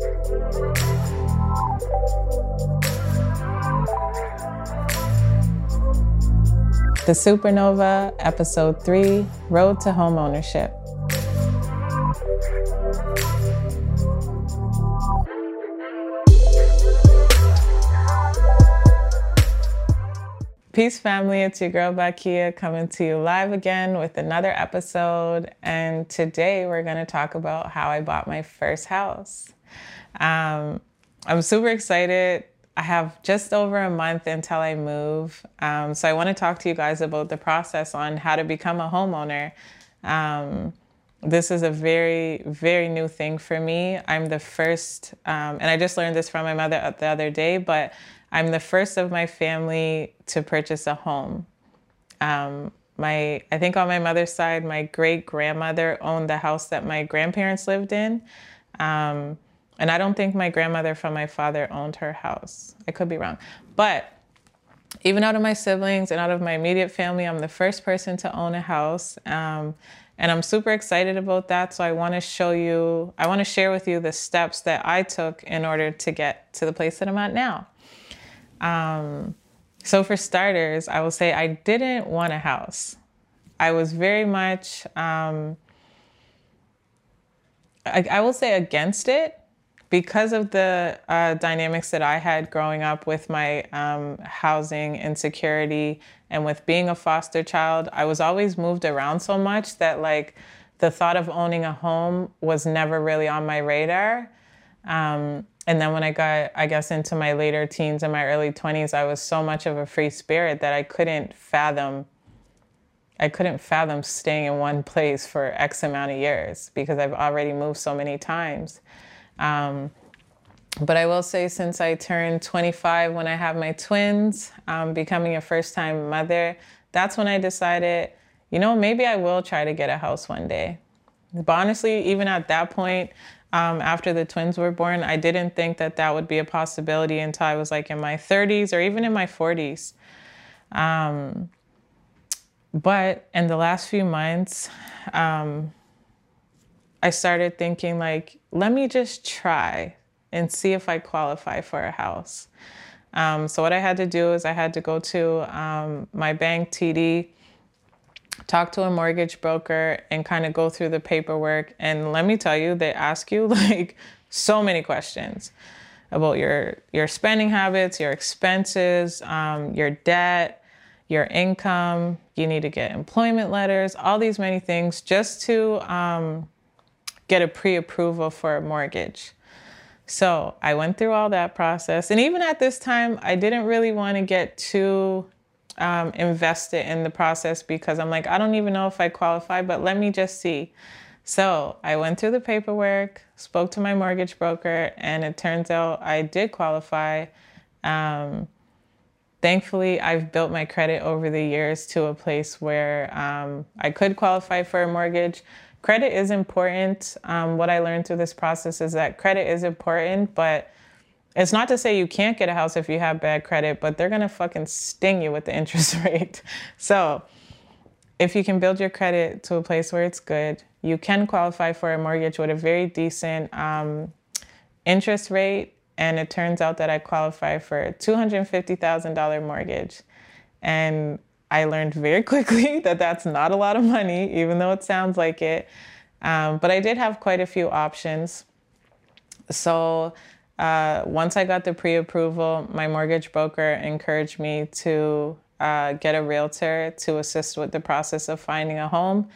The Supernova, Episode 3 Road to Home Ownership. Peace, family. It's your girl Bakeia coming to you live again with another episode. And today we're going to talk about how I bought my first house. Um, I'm super excited. I have just over a month until I move. Um, so I want to talk to you guys about the process on how to become a homeowner. Um, this is a very, very new thing for me. I'm the first, um, and I just learned this from my mother the other day, but I'm the first of my family to purchase a home. Um, my, I think on my mother's side, my great grandmother owned the house that my grandparents lived in. Um, and I don't think my grandmother from my father owned her house. I could be wrong. But even out of my siblings and out of my immediate family, I'm the first person to own a house. Um, and I'm super excited about that. So I want to show you, I want to share with you the steps that I took in order to get to the place that I'm at now. Um, so, for starters, I will say I didn't want a house. I was very much, um, I, I, will say, against it because of the uh, dynamics that I had growing up with my um, housing insecurity and with being a foster child. I was always moved around so much that, like, the thought of owning a home was never really on my radar. Um, and then when I got, I guess, into my later teens and my early 20s, I was so much of a free spirit that I couldn't fathom. I couldn't fathom staying in one place for X amount of years because I've already moved so many times. Um, but I will say, since I turned 25 when I have my twins, um, becoming a first time mother, that's when I decided, you know, maybe I will try to get a house one day. But honestly, even at that point, um, after the twins were born, I didn't think that that would be a possibility until I was like in my 30s or even in my 40s. Um, but in the last few months, um, I started thinking like, let me just try and see if I qualify for a house. Um, so what I had to do is I had to go to um, my bank TD talk to a mortgage broker and kind of go through the paperwork. And let me tell you, they ask you like so many questions about your your spending habits, your expenses, um, your debt, your income. You need to get employment letters, all these many things just to um, get a pre-approval for a mortgage. So I went through all that process, and even at this time, I didn't really want to get too um, invested in the process because I'm like, I don't even know if I qualify, but let me just see. So I went through the paperwork, spoke to my mortgage broker, and it turns out I did qualify. Um, thankfully, I've built my credit over the years to a place where um, I could qualify for a mortgage. Credit is important. Um, what I learned through this process is that credit is important, but it's not to say you can't get a house if you have bad credit, but they're gonna fucking sting you with the interest rate. So if you can build your credit to a place where it's good, you can qualify for a mortgage with a very decent um, interest rate. And it turns out that I qualify for a $250,000 mortgage. And I learned very quickly that that's not a lot of money, even though it sounds like it. Um, but I did have quite a few options. So uh, once I got the pre approval, my mortgage broker encouraged me to uh, get a realtor to assist with the process of finding a home.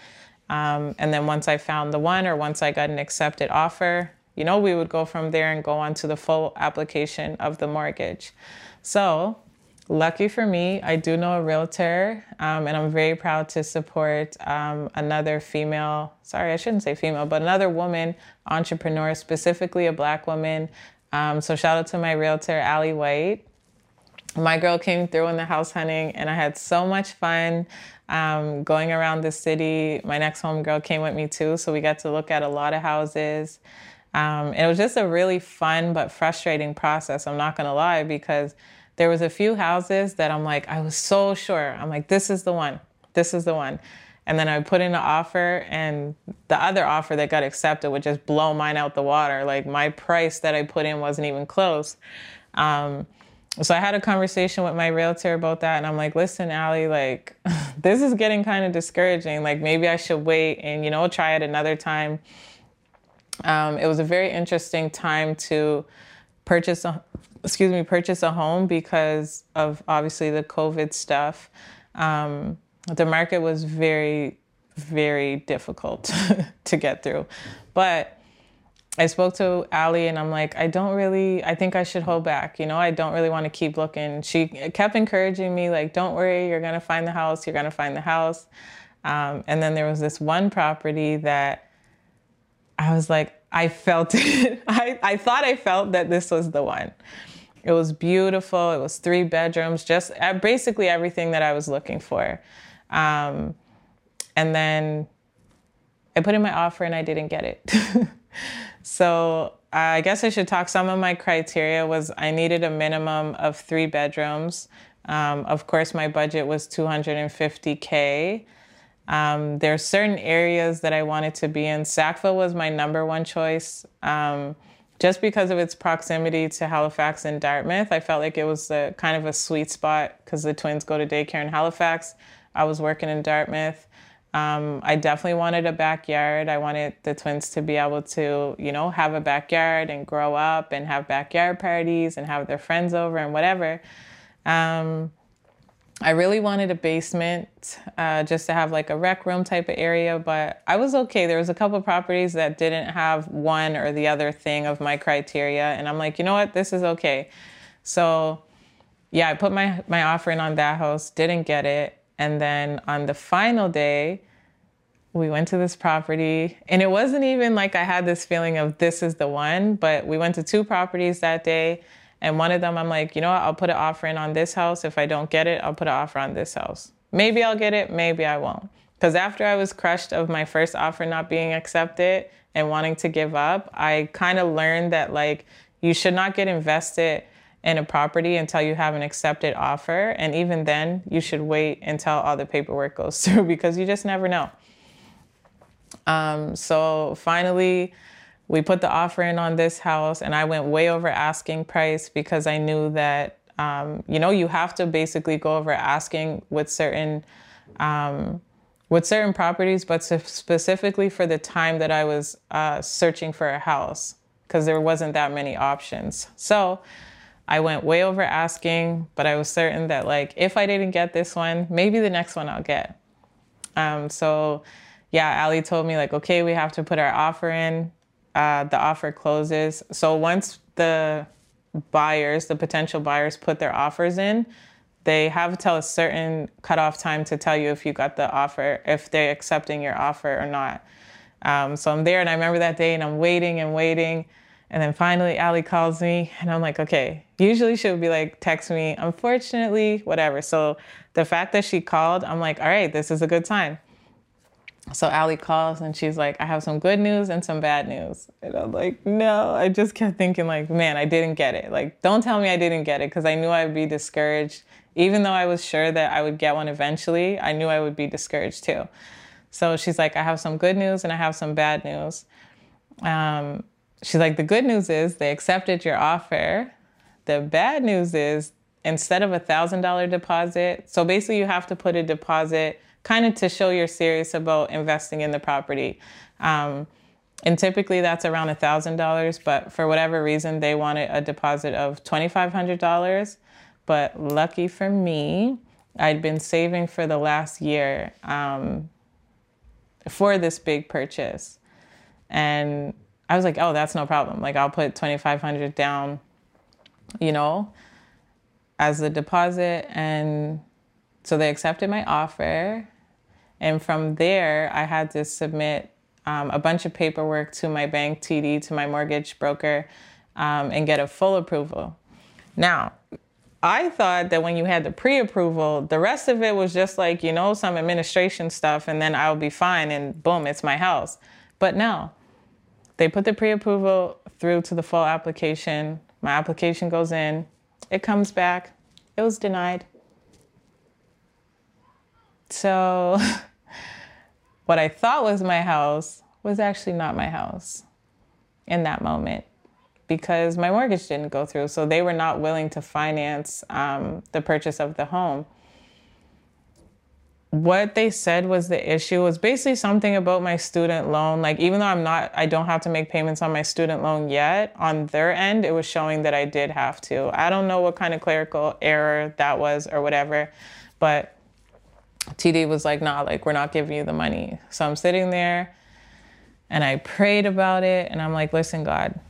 Um, and then once I found the one, or once I got an accepted offer, you know, we would go from there and go on to the full application of the mortgage. So, lucky for me, I do know a realtor, um, and I'm very proud to support um, another female, sorry, I shouldn't say female, but another woman entrepreneur, specifically a black woman um, so shout out to my realtor, Allie White. My girl came through in the house hunting, and I had so much fun um, going around the city. My next home girl came with me too, so we got to look at a lot of houses. Um, it was just a really fun but frustrating process. I'm not gonna lie because there was a few houses that I'm like, I was so sure. I'm like, this is the one. This is the one. And then I put in an offer, and the other offer that got accepted would just blow mine out the water. Like my price that I put in wasn't even close. Um, so I had a conversation with my realtor about that, and I'm like, "Listen, Allie, like this is getting kind of discouraging. Like maybe I should wait and you know try it another time." Um, it was a very interesting time to purchase a excuse me purchase a home because of obviously the COVID stuff. Um, the market was very very difficult to get through, but I spoke to Allie and I'm like, I don't really, I think I should hold back. You know, I don't really want to keep looking. She kept encouraging me, like, don't worry, you're going to find the house, you're going to find the house. Um, and then there was this one property that I was like, I felt it. I, I thought I felt that this was the one. It was beautiful. It was three bedrooms, just uh, basically everything that I was looking for. Um, and then I put in my offer and I didn't get it. so I guess I should talk. Some of my criteria was I needed a minimum of three bedrooms. Um, of course, my budget was 250K. Um, there are certain areas that I wanted to be in. Sackville was my number one choice. Um, just because of its proximity to Halifax and Dartmouth, I felt like it was a, kind of a sweet spot because the twins go to daycare in Halifax. I was working in Dartmouth. Um, I definitely wanted a backyard. I wanted the twins to be able to, you know, have a backyard and grow up and have backyard parties and have their friends over and whatever. Um, I really wanted a basement uh, just to have like a rec room type of area, but I was okay. There was a couple properties that didn't have one or the other thing of my criteria, and I'm like, you know what, this is okay. So, yeah, I put my my offer in on that house, didn't get it, and then on the final day, we went to this property, and it wasn't even like I had this feeling of this is the one, but we went to two properties that day and one of them, I'm like, you know what? I'll put an offer in on this house. If I don't get it, I'll put an offer on this house. Maybe I'll get it, maybe I won't. Because after I was crushed of my first offer not being accepted and wanting to give up, I kind of learned that like you should not get invested in a property until you have an accepted offer. And even then, you should wait until all the paperwork goes through because you just never know. Um, so finally, we put the offer in on this house and I went way over asking price because I knew that um, you know you have to basically go over asking with certain um, with certain properties, but specifically for the time that I was uh, searching for a house because there wasn't that many options. So I went way over asking, but I was certain that like if I didn't get this one, maybe the next one I'll get. Um, so yeah, Allie told me like, okay, we have to put our offer in uh, the offer closes. So once the buyers, the potential buyers, put their offers in, they have until a certain cutoff time to tell you if you got the offer, if they're accepting your offer or not. Um, so I'm there, and I remember that day, and I'm waiting and waiting. And then finally, Allie calls me, and I'm like, okay. Usually she'll be like, text me, unfortunately, whatever. So the fact that she called, I'm like, all right, this is a good sign. So Allie calls and she's like, I have some good news and some bad news. And I'm like, no, I just kept thinking like, man, I didn't get it. Like, don't tell me I didn't get it because I knew I'd be discouraged. Even though I was sure that I would get one eventually, I knew I would be discouraged too. So she's like, I have some good news and I have some bad news. Um, she's like, the good news is they accepted your offer. The bad news is instead of a thousand dollar deposit, so basically you have to put a deposit kind of to show you're serious about investing in the property. Um, and typically that's around a $1,000, but for whatever reason, they wanted a deposit of $2,500. But lucky for me, I'd been saving for the last year um, for this big purchase. And I was like, oh, that's no problem. Like, I'll put 2500 down, you know, as a deposit. And so they accepted my offer. And from there, I had to submit um, a bunch of paperwork to my bank, TD, to my mortgage broker, um, and get a full approval. Now, I thought that when you had the pre approval, the rest of it was just like, you know, some administration stuff, and then I'll be fine, and boom, it's my house. But no, they put the pre approval through to the full application. My application goes in, it comes back, it was denied. So what I thought was my house was actually not my house in that moment because my mortgage didn't go through. So they were not willing to finance um, the purchase of the home. What they said was the issue was basically something about my student loan. Like, even though I'm not, I don't have to make payments on my student loan yet, on their end, it was showing that I did have to. I don't know what kind of clerical error that was or whatever, but TD was like, nah, like, we're not giving you the money. So I'm sitting there and I prayed about it and I'm like, listen, God,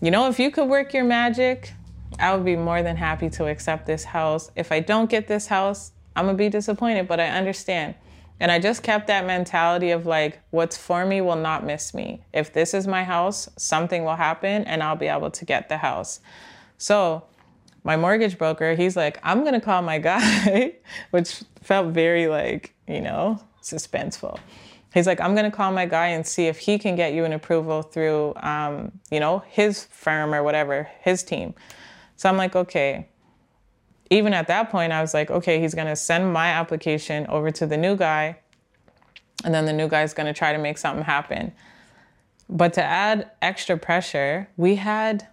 you know, if you could work your magic, I would be more than happy to accept this house. If I don't get this house, I'm gonna be disappointed, but I understand. And I just kept that mentality of like, what's for me will not miss me. If this is my house, something will happen and I'll be able to get the house. So, my mortgage broker, he's like, I'm gonna call my guy, which felt very like, you know, suspenseful he's like, I'm to call my guy and see if he can get you an approval through, um, you know, his firm or whatever, his team. So I'm like, okay. Even at that point, I was like, okay, he's to send my application over to the new guy. And then the new guy's to try to make something happen. But to add extra pressure, we had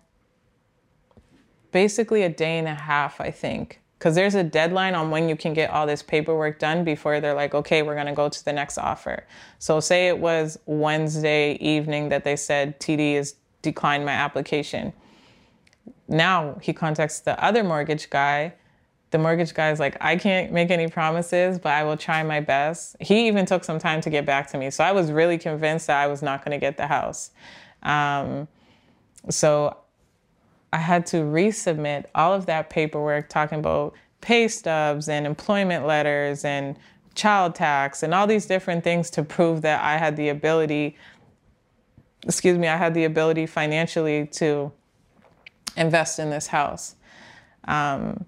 basically a day and a half, I think, because there's a deadline on when you can get all this paperwork done before they're like, okay, we're to go to the next offer. So, say it was Wednesday evening that they said TD has declined my application. Now he contacts the other mortgage guy. The mortgage guy's like, I can't make any promises, but I will try my best. He even took some time to get back to me. So, I was really convinced that I was not going to get the house. Um, so I had to resubmit all of that paperwork talking about pay stubs and employment letters and child tax and all these different things to prove that I had the ability, excuse me, I had the ability financially to invest in this house. Um,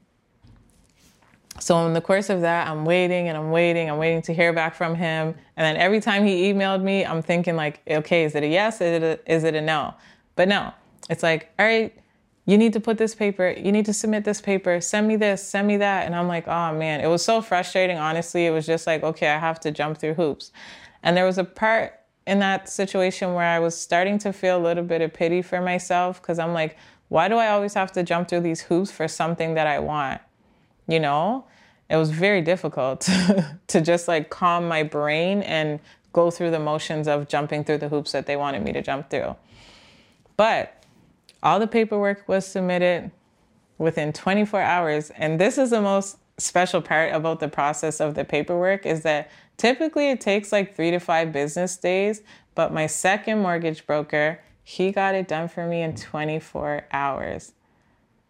so in the course of that, I'm waiting and I'm waiting. I'm waiting to hear back from him. And then every time he emailed me, I'm thinking like, okay, is it a yes? Is it a, is it a no? But no, it's like, all right, you need to put this paper, you need to submit this paper, send me this, send me that. And I'm like, oh man, it was so frustrating. Honestly, it was just like, okay, I have to jump through hoops. And there was a part in that situation where I was starting to feel a little bit of pity for myself because I'm like, why do I always have to jump through these hoops for something that I want? You know? It was very difficult to just like calm my brain and go through the motions of jumping through the hoops that they wanted me to jump through. But all the paperwork was submitted within 24 hours. And this is the most special part about the process of the paperwork is that typically it takes like three to five business days. But my second mortgage broker, he got it done for me in 24 hours.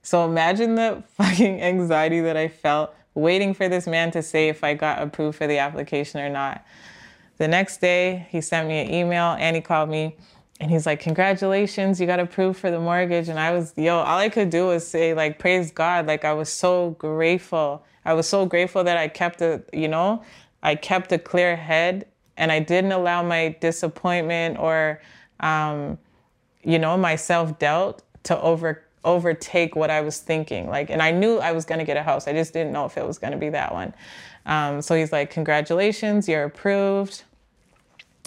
So imagine the fucking anxiety that I felt waiting for this man to say if I got approved for the application or not. The next day, he sent me an email and he called me and he's like, Congratulations, you got approved for the mortgage. And I was, yo, all I could do was say, like, praise God. Like, I was so grateful. I was so grateful that I kept a, you know, I kept a clear head and I didn't allow my disappointment or, um, you know, my self doubt to over overtake what I was thinking. Like, and I knew I was going to get a house. I just didn't know if it was going to be that one. Um, so he's like, Congratulations, you're approved.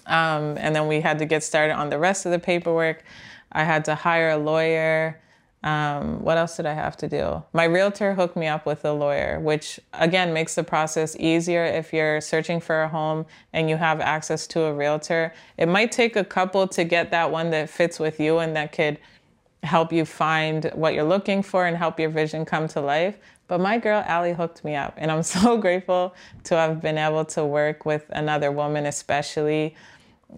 Um, and then we had to get started on the rest of the paperwork. I had to hire a lawyer. Um, what else did I have to do? My realtor hooked me up with a lawyer, which again makes the process easier if you're searching for a home and you have access to a realtor. It might take a couple to get that one that fits with you and that could help you find what you're looking for and help your vision come to life. But my girl Allie hooked me up, and I'm so grateful to have been able to work with another woman, especially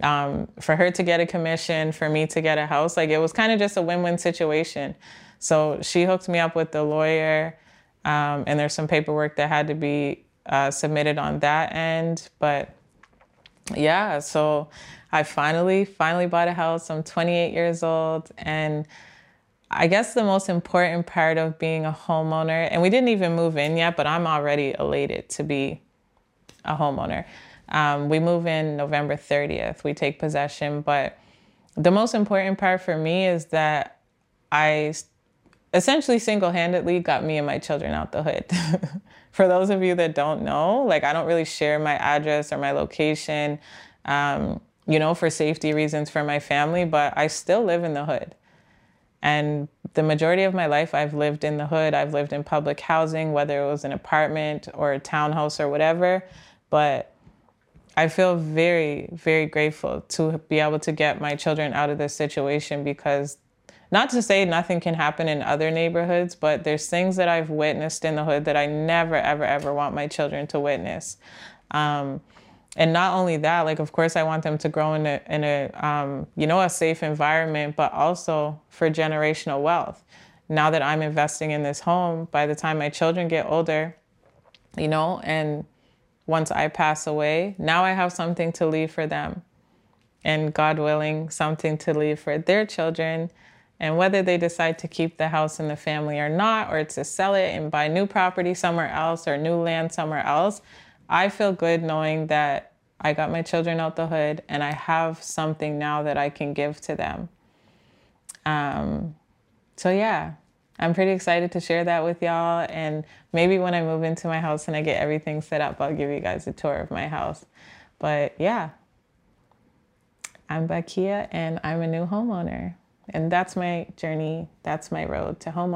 um, for her to get a commission, for me to get a house. Like it was kind of just a win win situation. So she hooked me up with the lawyer, um, and there's some paperwork that had to be uh, submitted on that end. But yeah, so I finally, finally bought a house. I'm 28 years old, and I guess the most important part of being a homeowner, and we didn't even move in yet, but I'm already elated to be a homeowner. Um, we move in November 30th. We take possession. But the most important part for me is that I essentially single handedly got me and my children out the hood. for those of you that don't know, like I don't really share my address or my location. um, you know, for safety reasons for my family, but I still live in the hood. And the majority of my life, I've lived in the hood. I've lived in public housing, whether it was an apartment or a townhouse or whatever. But I feel very, very grateful to be able to get my children out of this situation because not to say nothing can happen in other neighborhoods, but there's things that I've witnessed in the hood that I never, ever, ever want my children to witness. Um, and not only that, like of course I want them to grow in a in a um, you know a safe environment, but also for generational wealth. Now that I'm investing in this home, by the time my children get older, you know, and once I pass away, now I have something to leave for them. And God willing, something to leave for their children. And whether they decide to keep the house in the family or not, or to sell it and buy new property somewhere else or new land somewhere else, I feel good knowing that I got my children out the hood and I have something now that I can give to them. Um, so, yeah, I'm pretty excited to share that with y'all. And maybe when I move into my house and I get everything set up, I'll give you guys a tour of my house. But yeah, I'm Bakeia and I'm a new homeowner. And that's my journey, that's my road to home